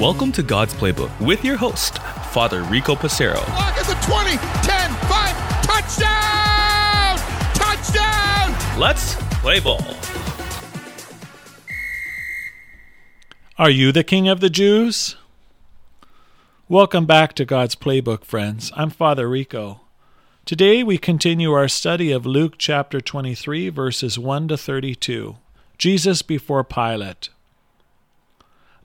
Welcome to God's Playbook with your host, Father Rico Passero. Lock at the 20, 10, 5, touchdown! Touchdown! Let's play ball. Are you the king of the Jews? Welcome back to God's Playbook, friends. I'm Father Rico. Today we continue our study of Luke chapter 23, verses 1 to 32. Jesus before Pilate.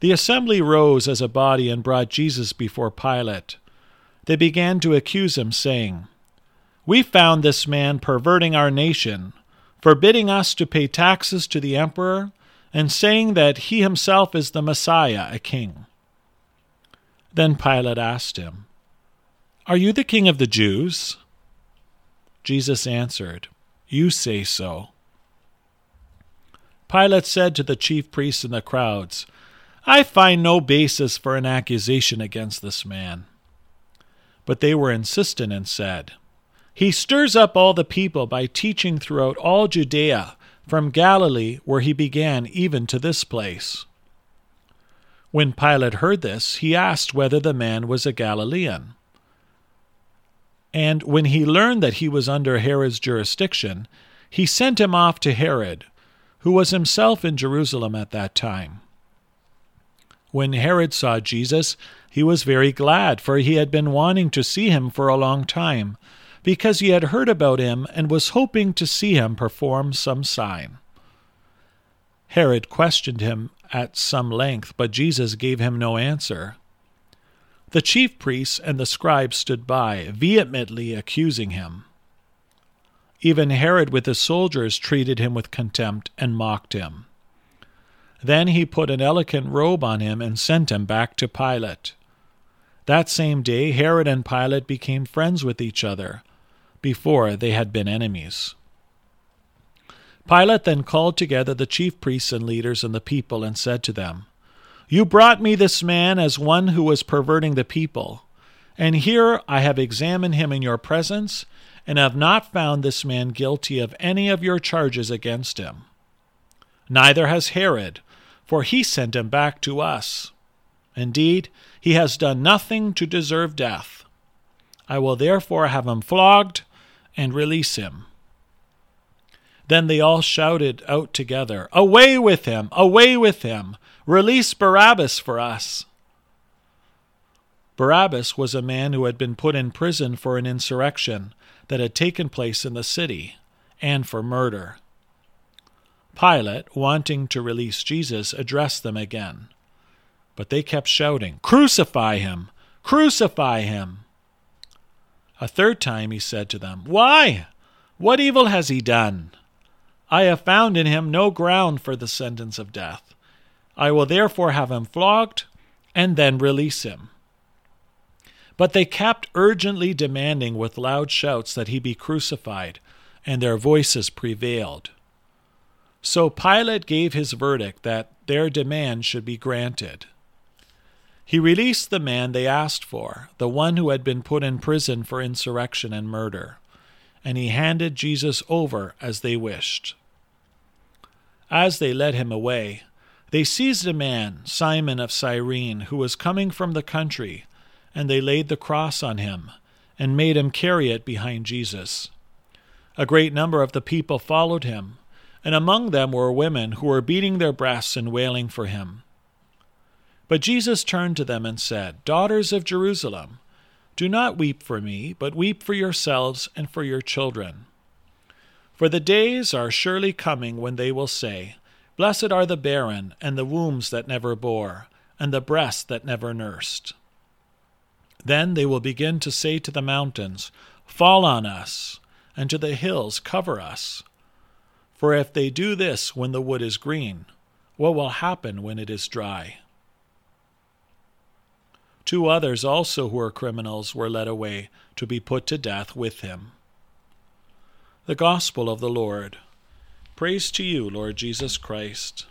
The assembly rose as a body and brought Jesus before Pilate. They began to accuse him, saying, We found this man perverting our nation, forbidding us to pay taxes to the emperor and saying that he himself is the Messiah, a king. Then Pilate asked him, Are you the king of the Jews? Jesus answered, You say so. Pilate said to the chief priests and the crowds, I find no basis for an accusation against this man. But they were insistent and said, He stirs up all the people by teaching throughout all Judea from Galilee, where he began, even to this place. When Pilate heard this, he asked whether the man was a Galilean. And when he learned that he was under Herod's jurisdiction, he sent him off to Herod, who was himself in Jerusalem at that time. When Herod saw Jesus, he was very glad, for he had been wanting to see him for a long time because he had heard about him and was hoping to see him perform some sign. Herod questioned him at some length, but Jesus gave him no answer. The chief priests and the scribes stood by, vehemently accusing him. Even Herod with his soldiers treated him with contempt and mocked him. Then he put an elegant robe on him and sent him back to Pilate. That same day Herod and Pilate became friends with each other, before they had been enemies. Pilate then called together the chief priests and leaders and the people and said to them, You brought me this man as one who was perverting the people. And here I have examined him in your presence, and have not found this man guilty of any of your charges against him. Neither has Herod, for he sent him back to us. Indeed, he has done nothing to deserve death. I will therefore have him flogged and release him. Then they all shouted out together, Away with him! Away with him! Release Barabbas for us! Barabbas was a man who had been put in prison for an insurrection that had taken place in the city, and for murder. Pilate, wanting to release Jesus, addressed them again. But they kept shouting, Crucify him! Crucify him! A third time he said to them, Why? What evil has he done? I have found in him no ground for the sentence of death. I will therefore have him flogged and then release him. But they kept urgently demanding with loud shouts that he be crucified, and their voices prevailed. So Pilate gave his verdict that their demand should be granted. He released the man they asked for, the one who had been put in prison for insurrection and murder, and he handed Jesus over as they wished. As they led him away, they seized a man, Simon of Cyrene, who was coming from the country, and they laid the cross on him, and made him carry it behind Jesus. A great number of the people followed him, and among them were women who were beating their breasts and wailing for him. But Jesus turned to them and said, Daughters of Jerusalem, do not weep for me, but weep for yourselves and for your children. For the days are surely coming when they will say, Blessed are the barren, and the wombs that never bore, and the breasts that never nursed. Then they will begin to say to the mountains, Fall on us, and to the hills, Cover us. For if they do this when the wood is green, what will happen when it is dry? Two others also who were criminals were led away to be put to death with him. The Gospel of the Lord. Praise to you, Lord Jesus Christ.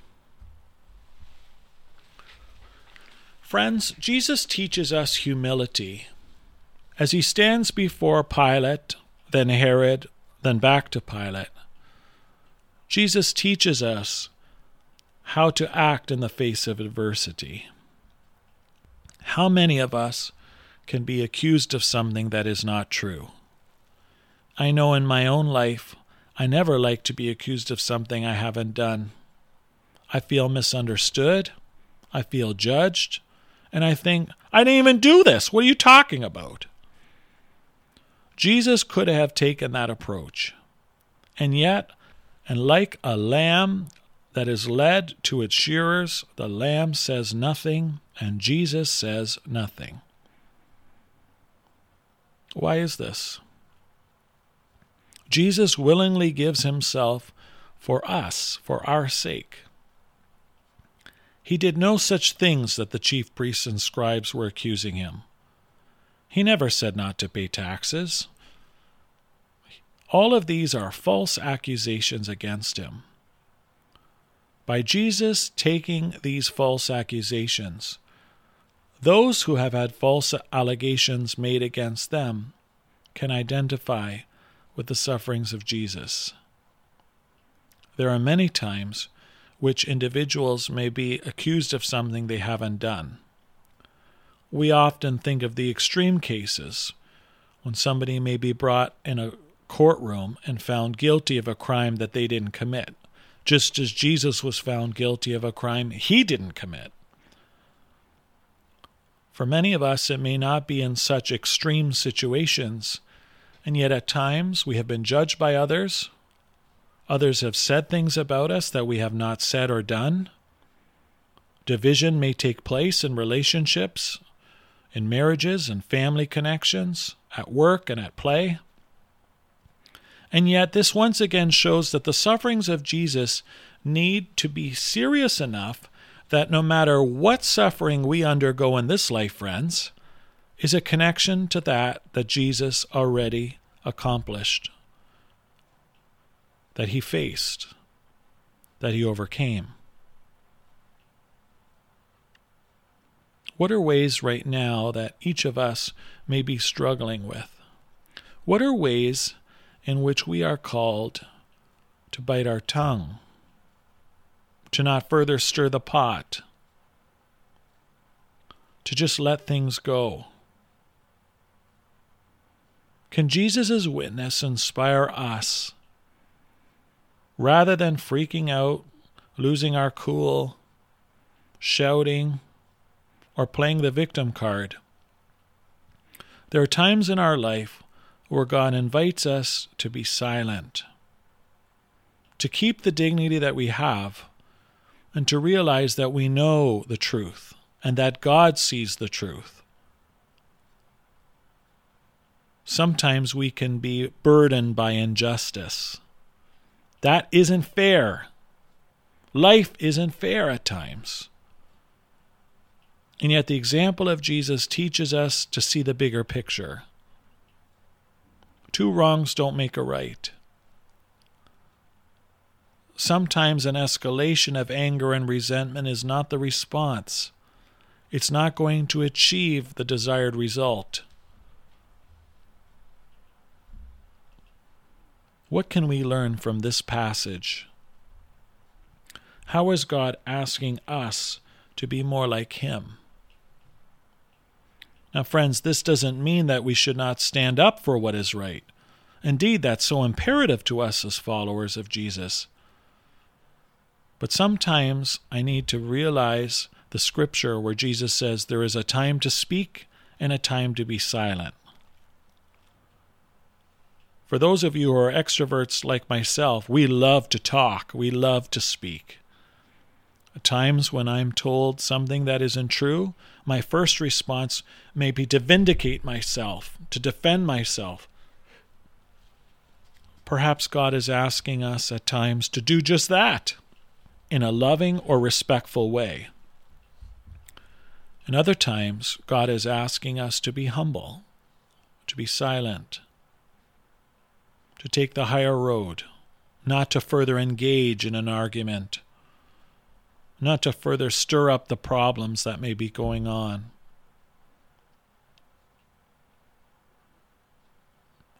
Friends, Jesus teaches us humility. As he stands before Pilate, then Herod, then back to Pilate, Jesus teaches us how to act in the face of adversity. How many of us can be accused of something that is not true? I know in my own life, I never like to be accused of something I haven't done. I feel misunderstood. I feel judged. And I think, I didn't even do this. What are you talking about? Jesus could have taken that approach. And yet, and like a lamb that is led to its shearers, the lamb says nothing, and Jesus says nothing. Why is this? Jesus willingly gives himself for us, for our sake. He did no such things that the chief priests and scribes were accusing him. He never said not to pay taxes. All of these are false accusations against him. By Jesus taking these false accusations, those who have had false allegations made against them can identify with the sufferings of Jesus. There are many times which individuals may be accused of something they haven't done. We often think of the extreme cases when somebody may be brought in a courtroom and found guilty of a crime that they didn't commit, just as Jesus was found guilty of a crime he didn't commit. For many of us, it may not be in such extreme situations, and yet at times we have been judged by others. Others have said things about us that we have not said or done. Division may take place in relationships, in marriages and family connections, at work and at play. And yet, this once again shows that the sufferings of Jesus need to be serious enough that no matter what suffering we undergo in this life, friends, is a connection to that that Jesus already accomplished, that he faced, that he overcame. What are ways right now that each of us may be struggling with? What are ways in which we are called to bite our tongue? to not further stir the pot, to just let things go. Can Jesus' witness inspire us rather than freaking out, losing our cool, shouting, or playing the victim card? There are times in our life where God invites us to be silent, to keep the dignity that we have and to realize that we know the truth and that God sees the truth. Sometimes we can be burdened by injustice. That isn't fair. Life isn't fair at times. And yet, the example of Jesus teaches us to see the bigger picture. Two wrongs don't make a right sometimes an escalation of anger and resentment is not the response. It's not going to achieve the desired result. What can we learn from this passage? How is God asking us to be more like Him? Now, friends, this doesn't mean that we should not stand up for what is right. Indeed, that's so imperative to us as followers of Jesus. But sometimes I need to realize the scripture where Jesus says there is a time to speak and a time to be silent. For those of you who are extroverts like myself, we love to talk, we love to speak. At times when I'm told something that isn't true, my first response may be to vindicate myself, to defend myself. Perhaps God is asking us at times to do just that in a loving or respectful way. And other times, God is asking us to be humble, to be silent, to take the higher road, not to further engage in an argument, not to further stir up the problems that may be going on.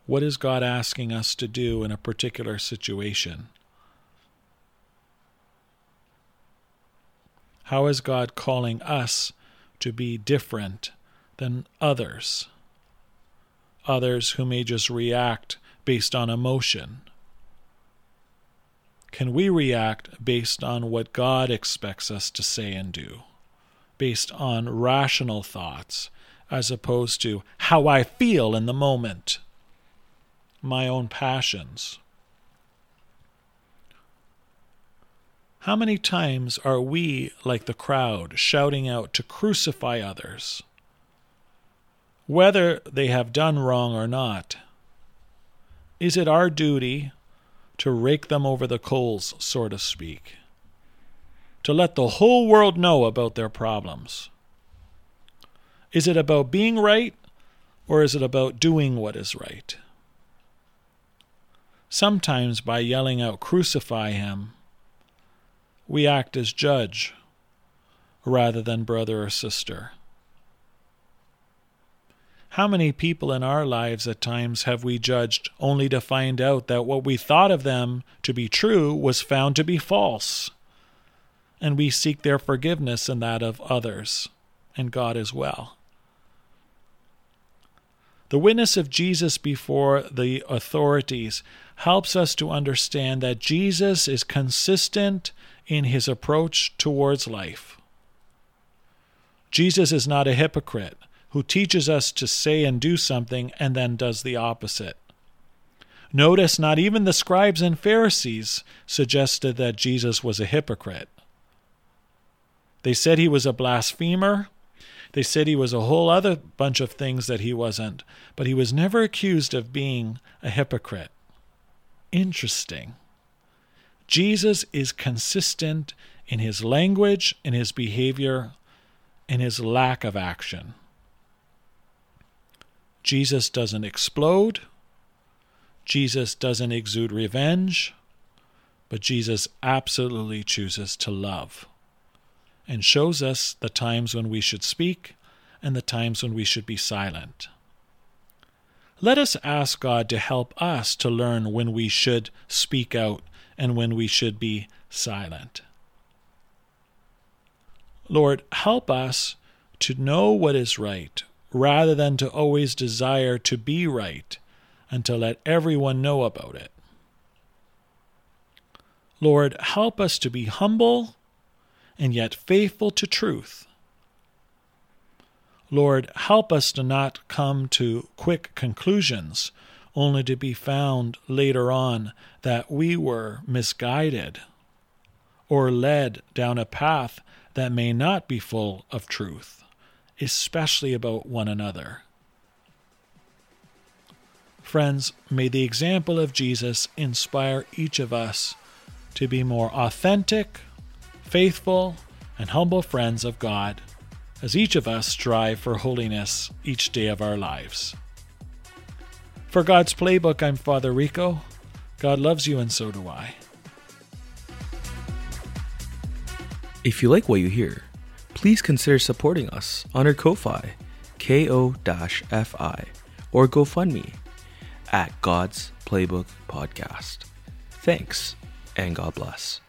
What is God asking us to do in a particular situation? How is God calling us to be different than others? Others who may just react based on emotion. Can we react based on what God expects us to say and do? Based on rational thoughts, as opposed to how I feel in the moment, my own passions. How many times are we, like the crowd, shouting out to crucify others, whether they have done wrong or not? Is it our duty to rake them over the coals, so to speak? To let the whole world know about their problems? Is it about being right, or is it about doing what is right? Sometimes by yelling out, Crucify him, we act as judge rather than brother or sister. How many people in our lives at times have we judged only to find out that what we thought of them to be true was found to be false? And we seek their forgiveness and that of others, and God as well. The witness of Jesus before the authorities helps us to understand that Jesus is consistent in his approach towards life. Jesus is not a hypocrite who teaches us to say and do something and then does the opposite. Notice not even the scribes and Pharisees suggested that Jesus was a hypocrite. They said he was a blasphemer. They said he was a whole other bunch of things that he wasn't, but he was never accused of being a hypocrite. Interesting. Jesus is consistent in his language, in his behavior, in his lack of action. Jesus doesn't explode. Jesus doesn't exude revenge. But Jesus absolutely chooses to love and shows us the times when we should speak and the times when we should be silent. Let us ask God to help us to learn when we should speak out and when we should be silent. Lord, help us to know what is right rather than to always desire to be right and to let everyone know about it. Lord, help us to be humble and yet faithful to truth. Lord, help us to not come to quick conclusions only to be found later on that we were misguided or led down a path that may not be full of truth, especially about one another. Friends, may the example of Jesus inspire each of us to be more authentic, faithful, and humble friends of God as each of us strive for holiness each day of our lives. For God's Playbook, I'm Father Rico. God loves you, and so do I. If you like what you hear, please consider supporting us on our Ko-Fi, ko-fi, or GoFundMe at God's Playbook Podcast. Thanks, and God bless.